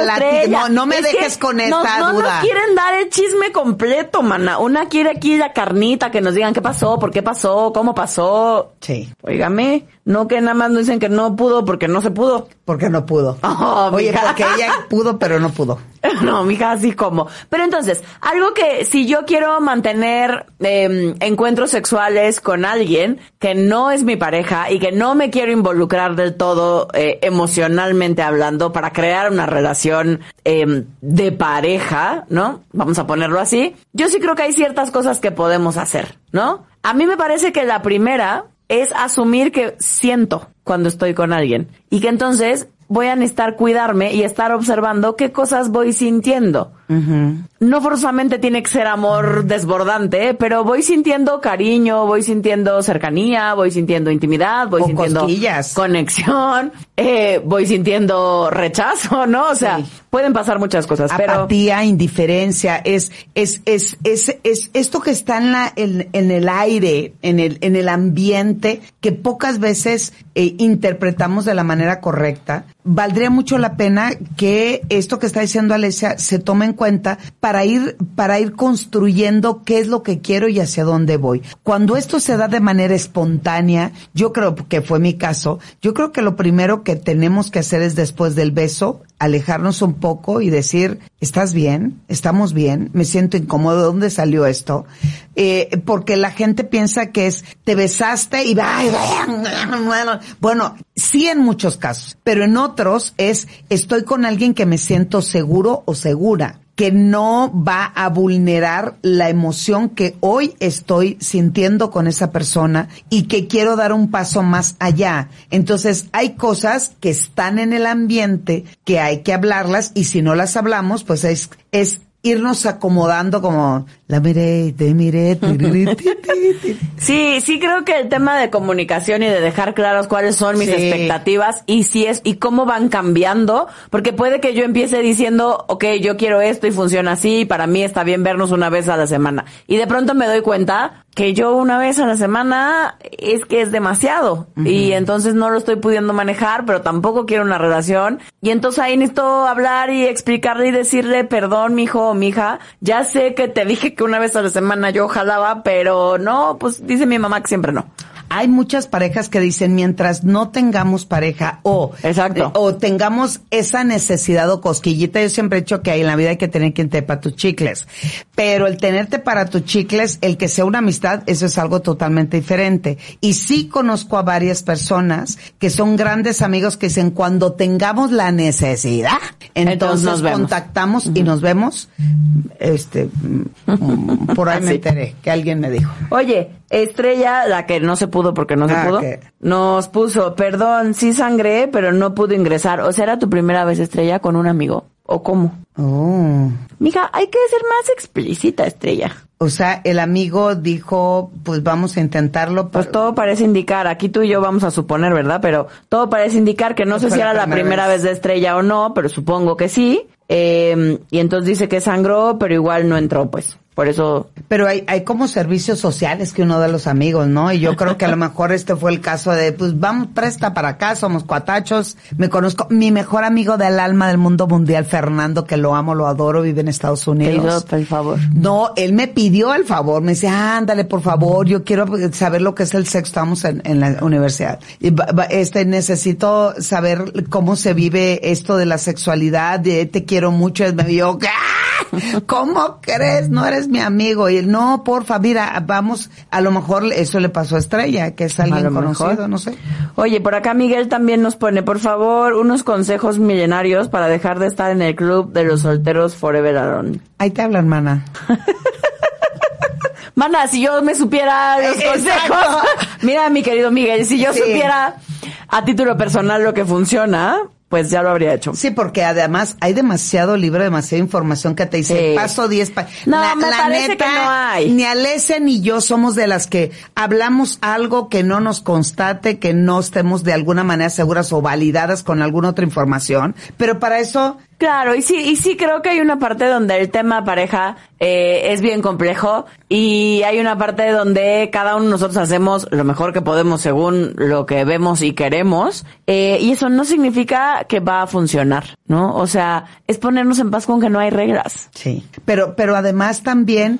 No, no me Es dejes con no- esta no, duda. nos quieren dar el chisme completo, mana. Una quiere aquí la carnita, que nos digan qué pasó, por qué pasó, cómo pasó. Sí, Óigame, no que nada más nos dicen que no pudo porque no se pudo. porque no pudo. Oh, Oye, mija. porque ella pudo, pero no pudo. No, mija, así como. Pero entonces, algo que si yo quiero mantener eh, encuentros sexuales con alguien que no es mi pareja y que no me quiero involucrar del todo eh, emocionalmente hablando para crear una relación eh, de pareja, ¿no? Vamos a ponerlo así. Yo sí creo que hay ciertas cosas que podemos hacer, ¿no? A mí me parece que la primera es asumir que siento cuando estoy con alguien y que entonces voy a necesitar cuidarme y estar observando qué cosas voy sintiendo. No forzosamente tiene que ser amor desbordante, pero voy sintiendo cariño, voy sintiendo cercanía, voy sintiendo intimidad, voy O sintiendo cosquillas. conexión, eh, voy sintiendo rechazo, ¿no? O sea, Sí. pueden pasar muchas cosas, pero apatía, indiferencia, es, es, es, es, es esto que está en la, en, en el aire, en el, en el ambiente, que pocas veces eh, interpretamos de la manera correcta. Valdría mucho la pena que esto que está diciendo Alesia se tome en cuenta para ir, para ir construyendo qué es lo que quiero y hacia dónde voy. Cuando esto se da de manera espontánea, yo creo que fue mi caso, yo creo que lo primero que tenemos que hacer es después del beso, alejarnos un poco y decir, ¿estás bien? ¿Estamos bien? Me siento incómodo. ¿De dónde salió esto? Eh, porque la gente piensa que es, te besaste y va, bueno, sí en muchos casos, pero en otros es, estoy con alguien que me siento seguro o segura que no va a vulnerar la emoción que hoy estoy sintiendo con esa persona y que quiero dar un paso más allá. Entonces hay cosas que están en el ambiente que hay que hablarlas y si no las hablamos, pues es, es irnos acomodando como la miré, te miré, tiriri, ti, ti, ti. Sí, sí creo que el tema de comunicación y de dejar claros cuáles son mis Sí. expectativas y si es y cómo van cambiando, porque puede que yo empiece diciendo, ok, yo quiero esto y funciona así, y para mí está bien vernos una vez a la semana. Y de pronto me doy cuenta que yo una vez a la semana es que es demasiado y entonces no lo estoy pudiendo manejar, pero tampoco quiero una relación y entonces ahí necesito hablar y explicarle y decirle, perdón, mijo o mija, ya sé que te dije que una vez a la semana yo jalaba, pero no, pues dice mi mamá que siempre no. Hay muchas parejas que dicen mientras no tengamos pareja o Exacto. o tengamos esa necesidad o cosquillita, yo siempre he dicho que en la vida hay que tener quien te para tus chicles, pero el tenerte para tus chicles, el que sea una amistad, eso es algo totalmente diferente. Y sí conozco a varias personas que son grandes amigos que dicen cuando tengamos la necesidad, entonces, Entonces nos vemos. contactamos y nos vemos. Este, mm, por ahí me Sí. enteré que alguien me dijo. Oye, Estrella, la que no se pudo porque no se Ah, pudo, ok. nos puso, perdón, sí sangré, pero no pude ingresar. O sea, ¿era tu primera vez Estrella con un amigo? ¿O cómo? Oh. Mija, hay que ser más explícita, estrella. O sea, el amigo dijo, pues vamos a intentarlo. Pues todo parece indicar, aquí tú y yo vamos a suponer, ¿verdad? Pero todo parece indicar que no sé si era la primera primera vez. vez. de estrella o no, pero supongo que sí. Eh, y entonces dice que sangró, pero igual no entró, pues. Por eso, Pero hay, hay como servicios sociales que uno da a los amigos, ¿no? Y yo creo que a lo mejor este fue el caso de, pues vamos, presta para acá, somos cuatachos. Me conozco, mi mejor amigo del alma del mundo mundial, Fernando, que lo amo, lo adoro, vive en Estados Unidos. el favor. No, él me pidió el favor, me dice, ándale, por favor, yo quiero saber lo que es el sexo, estamos en, en la universidad. Y este, necesito saber cómo se vive esto de la sexualidad, de te quiero mucho, me vio, "Ah, ¿cómo crees? No eres mi amigo. Y él, no, porfa, mira, vamos, a lo mejor eso le pasó a Estrella, que es alguien conocido, mejor. no sé. Oye, por acá Miguel también nos pone, por favor, unos consejos millenarios para dejar de estar en el club de los solteros Forever Alone. Ahí te habla, hermana. Mana, si yo me supiera los Exacto. consejos, mira mi querido Miguel, si yo Sí. supiera a título personal lo que funciona, pues ya lo habría hecho. Sí, porque además hay demasiado libro, demasiada información que te dice, Sí. paso 10 pa No, me parece que no hay. Ni Alesia ni yo somos de las que hablamos algo que no nos constate, que no estemos de alguna manera seguras o validadas con alguna otra información. Pero para eso, Claro, y sí, y sí creo que hay una parte donde el tema pareja eh, es bien complejo y hay una parte donde cada uno de nosotros hacemos lo mejor que podemos según lo que vemos y queremos eh, y eso no significa que va a funcionar, ¿no? O sea, es ponernos en paz con que no hay reglas. sí. Pero, pero además también,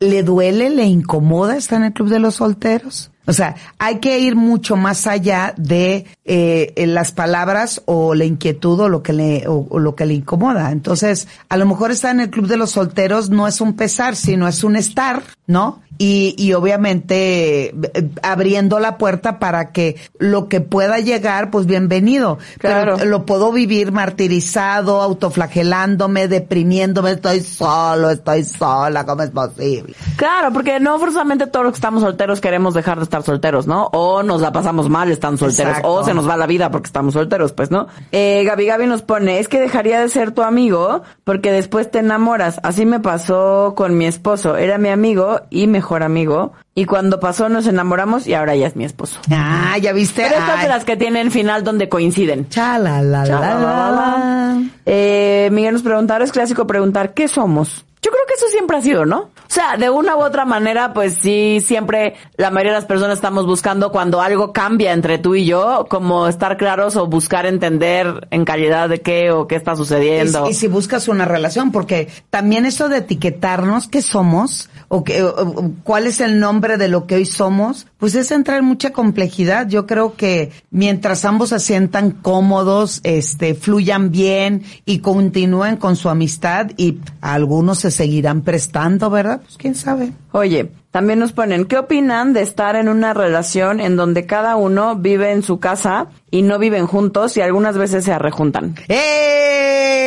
¿le duele, le incomoda estar en el club de los solteros? O sea, hay que ir mucho más allá de eh, las palabras o la inquietud o lo que le o, o lo que le incomoda. Entonces, a lo mejor estar en el club de los solteros no es un pesar, sino es un estar, ¿no? Y, y obviamente eh, abriendo la puerta para que lo que pueda llegar, pues bienvenido. Claro. Pero lo puedo vivir martirizado, autoflagelándome, deprimiéndome, estoy solo, estoy sola, ¿cómo es posible? Claro, porque no forzosamente todos los que estamos solteros queremos dejar de estar solteros, ¿no? O nos la pasamos mal estando solteros, Exacto. o se nos va la vida porque estamos solteros, pues, ¿no? Eh, Gaby Gaby nos pone, es que dejaría de ser tu amigo porque después te enamoras. Así me pasó con mi esposo. Era mi amigo y mejor amigo. Y cuando pasó nos enamoramos y ahora ya es mi esposo. Ah, ya viste. Pero estas de las que tienen final donde coinciden. Chala, la, la, la, la. Eh, Miguel nos pregunta, ahora es clásico preguntar, ¿qué somos? Yo creo que eso siempre ha sido, ¿no? O sea, de una u otra manera, pues sí, siempre la mayoría de las personas estamos buscando cuando algo cambia entre tú y yo, como estar claros o buscar entender en calidad de qué o qué está sucediendo. Y, y si buscas una relación, porque también eso de etiquetarnos, ¿qué somos? O, qué, o cuál es el nombre de lo que hoy somos, pues es entrar en mucha complejidad. Yo creo que mientras ambos se sientan cómodos, este, fluyan bien y continúen con su amistad y algunos se seguirán prestando, ¿verdad? Pues quién sabe. Oye, también nos ponen, ¿qué opinan de estar en una relación en donde cada uno vive en su casa y no viven juntos y algunas veces se arrejuntan? ¡Eh!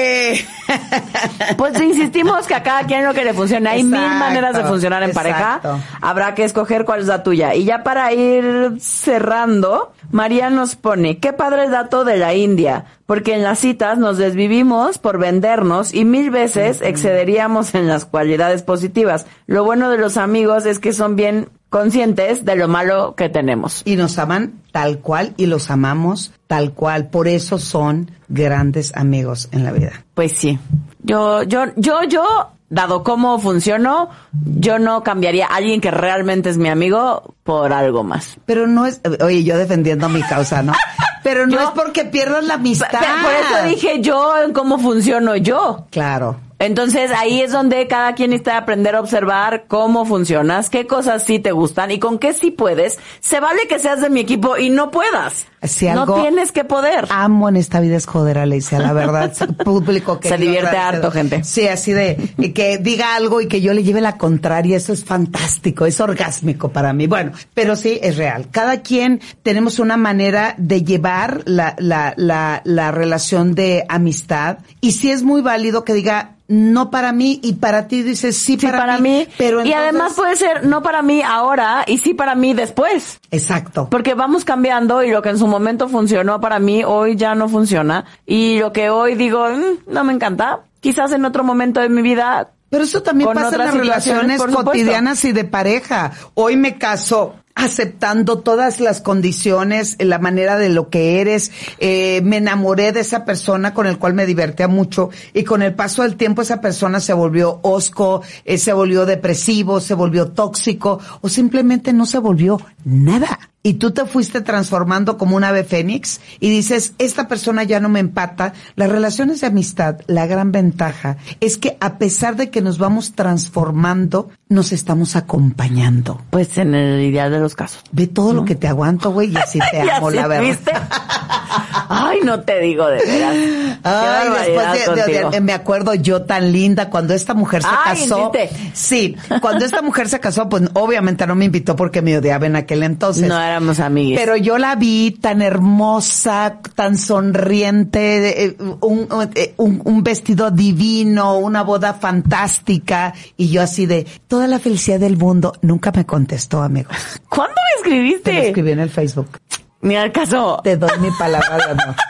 Pues insistimos que a cada quien lo que le funcione. Hay mil maneras de funcionar en pareja. Habrá que escoger cuál es la tuya. Y ya para ir cerrando, María nos pone, qué padre dato de la India, porque en las citas nos desvivimos por vendernos y mil veces excederíamos en las cualidades positivas. Lo bueno de los amigos es que son bien conscientes de lo malo que tenemos. y nos aman tal cual y los amamos tal cual. Por eso son grandes amigos en la vida. Pues sí. Yo, yo, yo, yo, dado cómo funciono, yo no cambiaría a alguien que realmente es mi amigo por algo más. Pero no es, oye, yo defendiendo mi causa, ¿no? Pero no Yo- es porque pierdas la amistad. Por eso dije yo en cómo funciono yo. Claro. Entonces ahí es donde cada quien necesita aprender a observar cómo funcionas, qué cosas sí te gustan y con qué sí puedes. Se vale que seas de mi equipo y no puedas. Si no algo tienes que poder. Amo en esta vida es joder a Alicia, la verdad. Público que Se divierte harto, gente. Sí, así de y que diga algo y que yo le lleve la contraria, eso es fantástico, es orgásmico para mí. Bueno, pero sí, es real. Cada quien tenemos una manera de llevar la, la, la, la relación de amistad y sí es muy válido que diga, no para mí y para ti dices sí, Sí, para, para, mí. Pero y además puede ser no para mí ahora y sí para mí después. Exacto. Porque vamos cambiando y lo que en su momento funcionó para mí hoy ya no funciona. Y lo que hoy digo, "Mm, no me encanta, quizás en otro momento de mi vida. Pero eso también pasa en las relaciones cotidianas y de pareja. Hoy me caso aceptando todas las condiciones, la manera de lo que eres, eh, me enamoré de esa persona con el cual me divertía mucho y con el paso del tiempo esa persona se volvió osco, eh, se volvió depresivo, se volvió tóxico o simplemente no se volvió nada. Y tú te fuiste transformando como un ave fénix y dices, esta persona ya no me empata. Las relaciones de amistad, la gran ventaja es que a pesar de que nos vamos transformando, nos estamos acompañando. Pues en el ideal de los casos. Ve todo lo que te aguanto, güey, y así te Y amo, así, la verdad. ¿viste? Ay, no te digo de veras. Ay, después de, de- me acuerdo yo tan linda cuando esta mujer se Ay, casó. Sí, cuando esta mujer se casó, pues obviamente no me invitó porque me odiaba en aquel entonces. No éramos amigues. Pero yo la vi tan hermosa, tan sonriente, eh, un, eh, un- un vestido divino, una boda fantástica, y yo así de toda la felicidad del mundo. Nunca me contestó, amigos. ¿Cuándo me Te lo escribiste? escribí en el Facebook. Ni al caso. Te doy mi palabra de amor.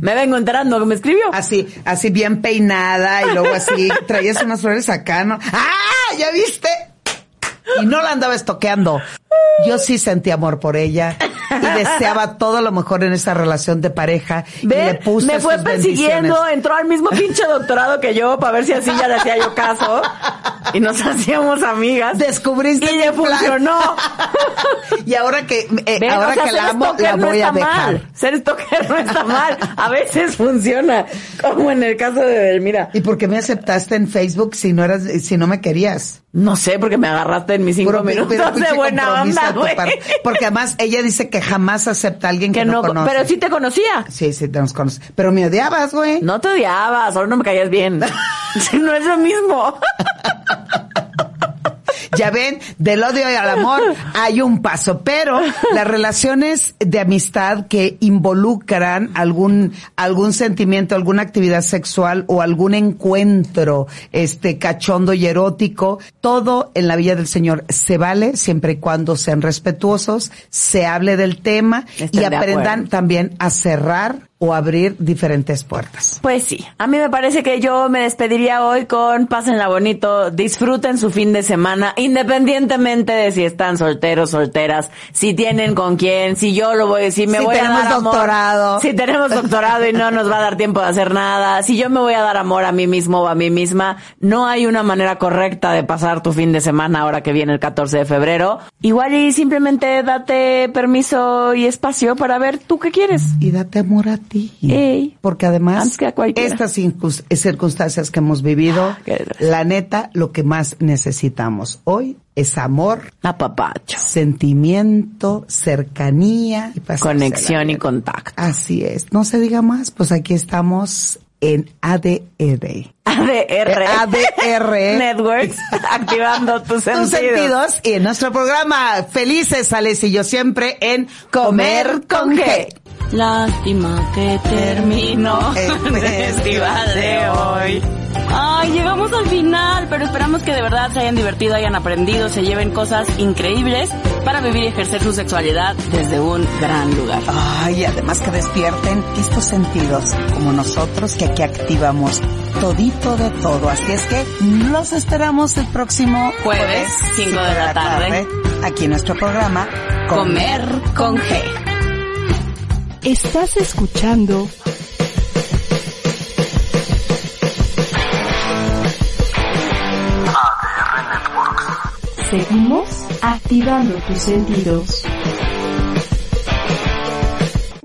Me vengo enterando que me escribió. Así, así bien peinada y luego así traías unas flores acá, ¿no? ¡Ah! ¿Ya viste? Y no la andaba estoqueando. Yo sí sentí amor por ella y deseaba todo lo mejor en esa relación de pareja y le puse Me fue sus persiguiendo, entró al mismo pinche doctorado que yo para ver si así ya le hacía yo caso. Y nos hacíamos amigas. Descubriste Y le funcionó. y ahora que eh, Ven, ahora o sea, que la amo, la no voy a está dejar. mal. Ser stalker no está mal. A veces funciona. Como en el caso de Delmira. ¿Y por qué me aceptaste en Facebook si no eras si no me querías? No sé, porque me agarraste en mis cinco Puro- minutos pero de buena onda, güey. Porque además ella dice que jamás acepta a alguien que, Que no, no, conoce. pero sí te conocía. Sí, sí, te nos conoce. Pero me odiabas, güey. No te odiaba, solo no me caías bien. no es lo mismo. Ya ven, del odio y al amor hay un paso, pero las relaciones de amistad que involucran algún algún sentimiento, alguna actividad sexual o algún encuentro este cachondo y erótico, todo en la Villa del Señor se vale siempre y cuando sean respetuosos, se hable del tema y aprendan también a cerrar o abrir diferentes puertas. Pues sí, a mí me parece que yo me despediría hoy con pásenla bonito, disfruten su fin de semana, independientemente de si están solteros, solteras, si tienen con quién, si yo lo voy, si me Si voy a dar amor, doctorado. si tenemos doctorado y no nos va a dar tiempo de hacer nada, si yo me voy a dar amor a mí mismo o a mí misma, no hay una manera correcta de pasar tu fin de semana ahora que viene el 14 de febrero. Igual y simplemente date permiso y espacio para ver tú qué quieres. y date amor a ti. Ey. Porque además, estas incus- circunstancias que hemos vivido, desgracia. la neta, lo que más necesitamos hoy es amor, Apapacho. sentimiento, cercanía y Conexión y contacto. Así es. No se diga más, pues aquí estamos en ADR. ADR. ADR. Networks. Activando tus sentidos. Tus sentidos y en nuestro programa Felices, Alex y yo siempre en Comer con G. Lástima que terminó El festival de hoy. Ay, llegamos al final, pero esperamos que de verdad se hayan divertido, hayan aprendido, se lleven cosas increíbles para vivir y ejercer su sexualidad desde un gran lugar. Ay, además que despierten estos sentidos, como nosotros que aquí activamos todito de todo. Así es que los esperamos el próximo Jueves, cinco de la tarde. aquí en nuestro programa Comer con G. Estás escuchando Seguimos activando tus sentidos.